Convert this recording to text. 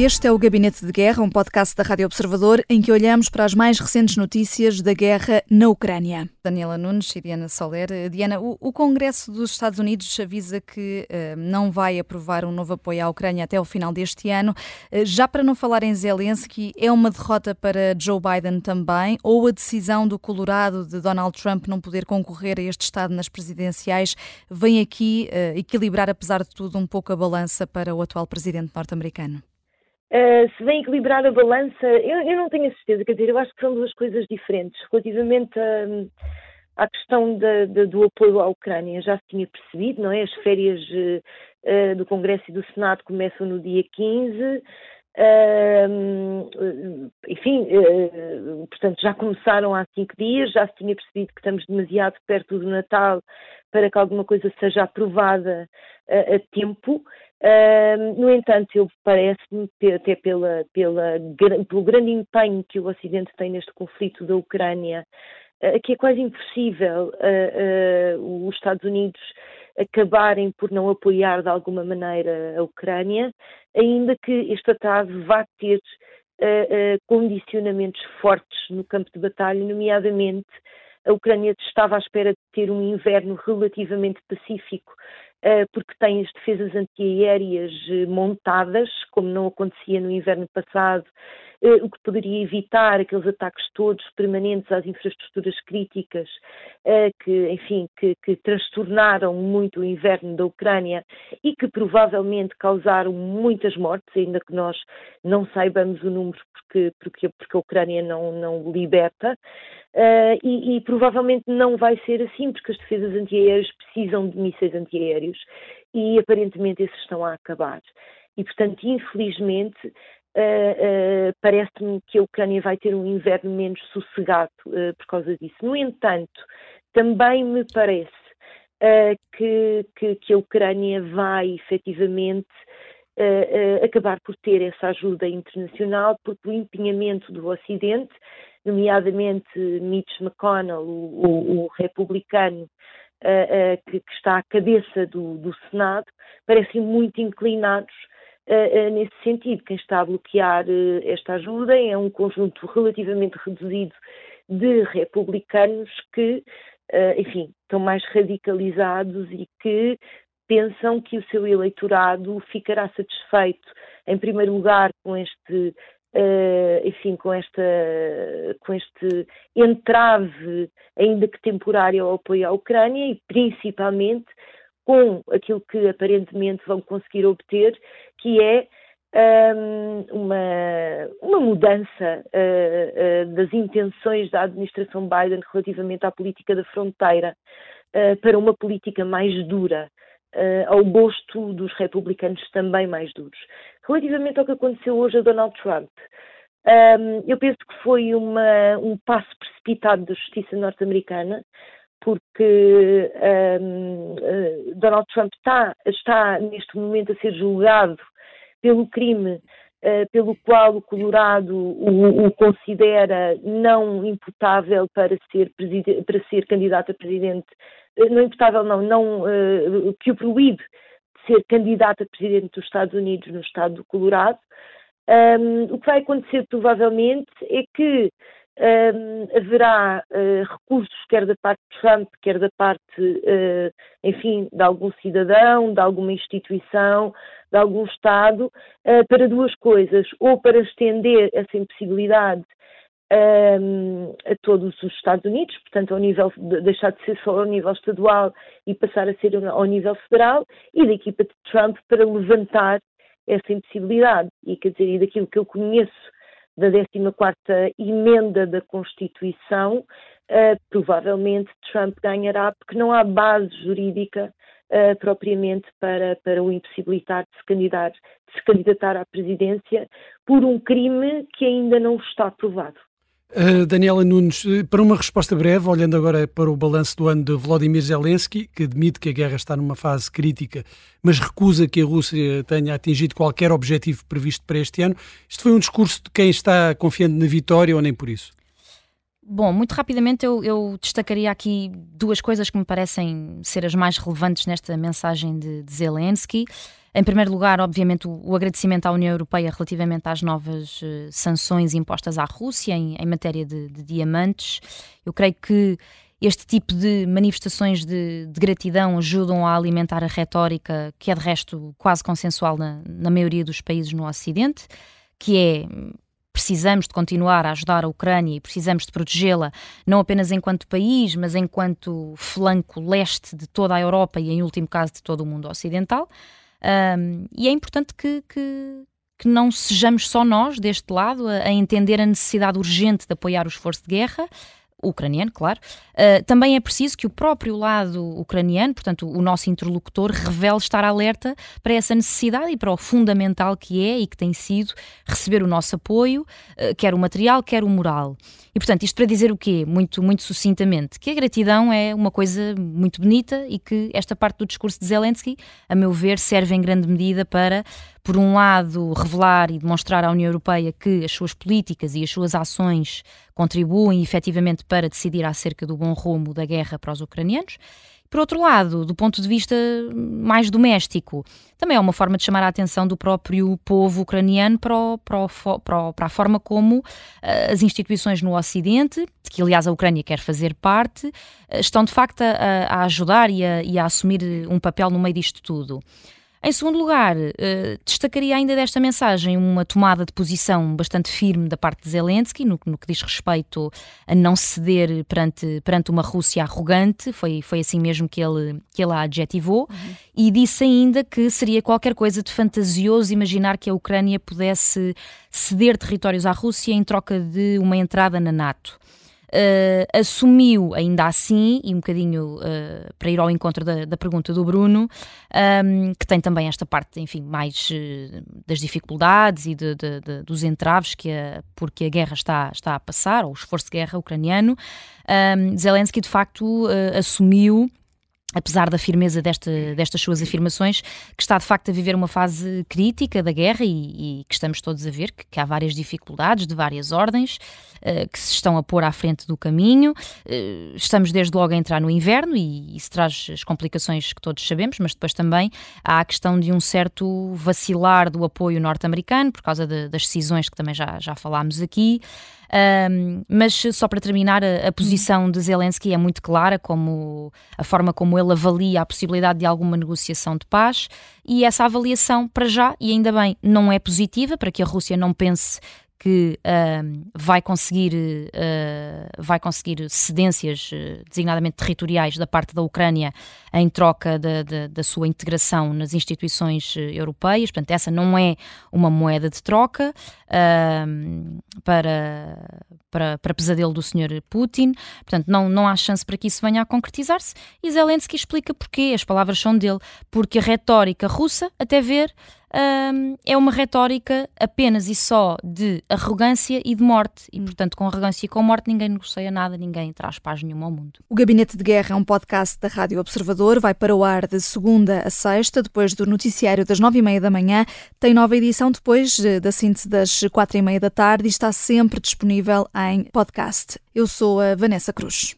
Este é o Gabinete de Guerra, um podcast da Rádio Observador em que olhamos para as mais recentes notícias da guerra na Ucrânia. Daniela Nunes e Diana Soler. Diana, o, o Congresso dos Estados Unidos avisa que uh, não vai aprovar um novo apoio à Ucrânia até o final deste ano. Uh, já para não falar em Zelensky, é uma derrota para Joe Biden também, ou a decisão do Colorado de Donald Trump não poder concorrer a este Estado nas presidenciais vem aqui uh, equilibrar, apesar de tudo, um pouco a balança para o atual presidente norte-americano? Uh, se vem equilibrar a balança, eu, eu, não tenho a certeza, quer dizer, eu acho que são duas coisas diferentes. Relativamente a, à questão da, da, do apoio à Ucrânia, já se tinha percebido, não é? As férias uh, do Congresso e do Senado começam no dia 15. Uh, enfim, uh, portanto, já começaram há cinco dias, já se tinha percebido que estamos demasiado perto do Natal para que alguma coisa seja aprovada a tempo. No entanto, parece-me, até pela, pela, pelo grande empenho que o Ocidente tem neste conflito da Ucrânia, que é quase impossível os Estados Unidos acabarem por não apoiar de alguma maneira a Ucrânia, ainda que este tratado vá ter uh, uh, condicionamentos fortes no campo de batalha, nomeadamente a Ucrânia estava à espera de ter um inverno relativamente pacífico, uh, porque tem as defesas antiaéreas montadas, como não acontecia no inverno passado, eh, o que poderia evitar aqueles ataques todos permanentes às infraestruturas críticas eh, que, enfim, que, que transtornaram muito o inverno da Ucrânia e que provavelmente causaram muitas mortes, ainda que nós não saibamos o número porque, porque, porque a Ucrânia não, não liberta. Uh, e, e, provavelmente não vai ser assim, porque as defesas antiaéreas precisam de mísseis antiaéreos e aparentemente esses estão a acabar. E, portanto, infelizmente, Uh, uh, parece-me que a Ucrânia vai ter um inverno menos sossegado uh, por causa disso. No entanto, também me parece que, que, que, a Ucrânia vai efetivamente acabar por ter essa ajuda internacional, porque o empenhamento do Ocidente, nomeadamente Mitch McConnell, o, o, o republicano que, que, está à cabeça do, do Senado, parecem muito inclinados nesse sentido. Quem está a bloquear uh, esta ajuda é um conjunto relativamente reduzido de republicanos que, enfim, estão mais radicalizados e que pensam que o seu eleitorado ficará satisfeito, em primeiro lugar, com este enfim, com esta, com este entrave, ainda que temporário, ao apoio à Ucrânia e principalmente com aquilo que aparentemente vão conseguir obter, que é um, uma, uma mudança uh, uh, das intenções da administração Biden relativamente à política da fronteira uh, para uma política mais dura. ao gosto dos republicanos também mais duros. Relativamente ao que aconteceu hoje a Donald Trump, um, eu penso que foi uma, um passo precipitado da justiça norte-americana, porque um, uh, Donald Trump está, está neste momento a ser julgado pelo crime uh, pelo qual o Colorado o, o, considera não imputável para ser, para ser candidato a presidente, uh, não imputável não, não que o proíbe de ser candidato a presidente dos Estados Unidos no estado do Colorado. Um, o que vai acontecer provavelmente é que um, haverá uh, recursos, quer da parte de Trump, quer da parte, uh, enfim, de algum cidadão, de alguma instituição, de algum Estado, uh, para duas coisas, ou para estender essa impossibilidade um, a todos os Estados Unidos, portanto, ao nível de, deixar de ser só ao nível estadual e passar a ser ao nível federal, e da equipa de Trump para levantar essa impossibilidade. E quer dizer, e daquilo que eu conheço da 14ª emenda da Constituição, uh, provavelmente Trump ganhará, porque não há base jurídica uh, propriamente para, para o impossibilitar de se, candidatar, de se candidatar à presidência por um crime que ainda não está provado. Uh, Daniela Nunes, eh, para uma resposta breve, olhando agora para o balanço do ano de Vladimir Zelensky, que admite que a guerra está numa fase crítica, mas recusa que a Rússia tenha atingido qualquer objetivo previsto para este ano. Isto foi um discurso de quem está confiante na vitória ou nem por isso? Bom, muito rapidamente eu, eu, destacaria aqui duas coisas que me parecem ser as mais relevantes nesta mensagem de, de Zelensky. Em primeiro lugar, obviamente, o, o agradecimento à União Europeia relativamente às novas uh, sanções impostas à Rússia em, em matéria de, de, diamantes. Eu creio que este tipo de manifestações de, de, gratidão ajudam a alimentar a retórica, que é de resto quase consensual na, na maioria dos países no Ocidente, que é precisamos de continuar a ajudar a Ucrânia e precisamos de protegê-la, não apenas enquanto país, mas enquanto flanco leste de toda a Europa e, em último caso, de todo o mundo ocidental. Um, e é importante que, que, que, não sejamos só nós, deste lado, a, a entender a necessidade urgente de apoiar o esforço de guerra, ucraniano, claro. Uh, também é preciso que o próprio lado ucraniano, portanto, o nosso interlocutor, revele estar alerta para essa necessidade e para o fundamental que é e que tem sido receber o nosso apoio, uh, quer o material, quer o moral. E, portanto, isto para dizer o quê? Muito, muito sucintamente, que a gratidão é uma coisa muito bonita e que esta parte do discurso de Zelensky, a meu ver, serve em grande medida para por um lado, revelar e demonstrar à União Europeia que as suas políticas e as suas ações contribuem efetivamente para decidir acerca do bom rumo da guerra para os ucranianos. Por outro lado, do ponto de vista mais doméstico, também é uma forma de chamar a atenção do próprio povo ucraniano para, o, para, o, para, a forma como uh, as instituições no Ocidente, de que aliás a Ucrânia quer fazer parte, uh, estão de facto a, a ajudar e a, e a assumir um papel no meio disto tudo. Em segundo lugar, uh, destacaria ainda desta mensagem uma tomada de posição bastante firme da parte de Zelensky, no, no, que diz respeito a não ceder perante, perante uma Rússia arrogante, foi, foi assim mesmo que ele, que ele a adjetivou, uhum. e disse ainda que seria qualquer coisa de fantasioso imaginar que a Ucrânia pudesse ceder territórios à Rússia em troca de uma entrada na NATO uh, assumiu ainda assim, e um bocadinho uh, para ir ao encontro da, da pergunta do Bruno, um, ehm, que tem também esta parte, enfim, mais uh, das dificuldades e de, de, de, dos entraves que a, porque a guerra está, está a passar, ou o esforço de guerra ucraniano, um, ehm, Zelensky de facto assumiu apesar da firmeza desta, destas suas afirmações, que está de facto a viver uma fase crítica da guerra e, e que estamos todos a ver que, que, há várias dificuldades de várias ordens uh, que se estão a pôr à frente do caminho. Uh, estamos desde logo a entrar no inverno e isso traz as complicações que todos sabemos, mas depois também há a questão de um certo vacilar do apoio norte-americano por causa de, das decisões que também já, já falámos aqui. Um, mas só para terminar, a, a, posição de Zelensky é muito clara, como a forma como ele avalia a possibilidade de alguma negociação de paz, e essa avaliação, para já, e ainda bem, não é positiva, para que a Rússia não pense que vai conseguir uh, vai conseguir cedências uh, designadamente territoriais da parte da Ucrânia em troca da, da, da sua integração nas instituições uh, europeias. Portanto, essa não é uma moeda de troca para, para, para pesadelo do Sr. Putin. Portanto, não, não há chance para que isso venha a concretizar-se. E Zelensky explica porquê. As palavras são dele. Porque a retórica russa, até ver, um, é uma retórica apenas e só de arrogância e de morte. E, hum. portanto, com arrogância e com morte, ninguém negocia nada, ninguém traz paz nenhuma ao mundo. O Gabinete de Guerra é um podcast da Rádio Observador. Vai para o ar de segunda a sexta, depois do noticiário das nove e meia da manhã. Tem nova edição depois eh, da síntese das quatro e meia da tarde e está sempre disponível em podcast. Eu sou a Vanessa Cruz.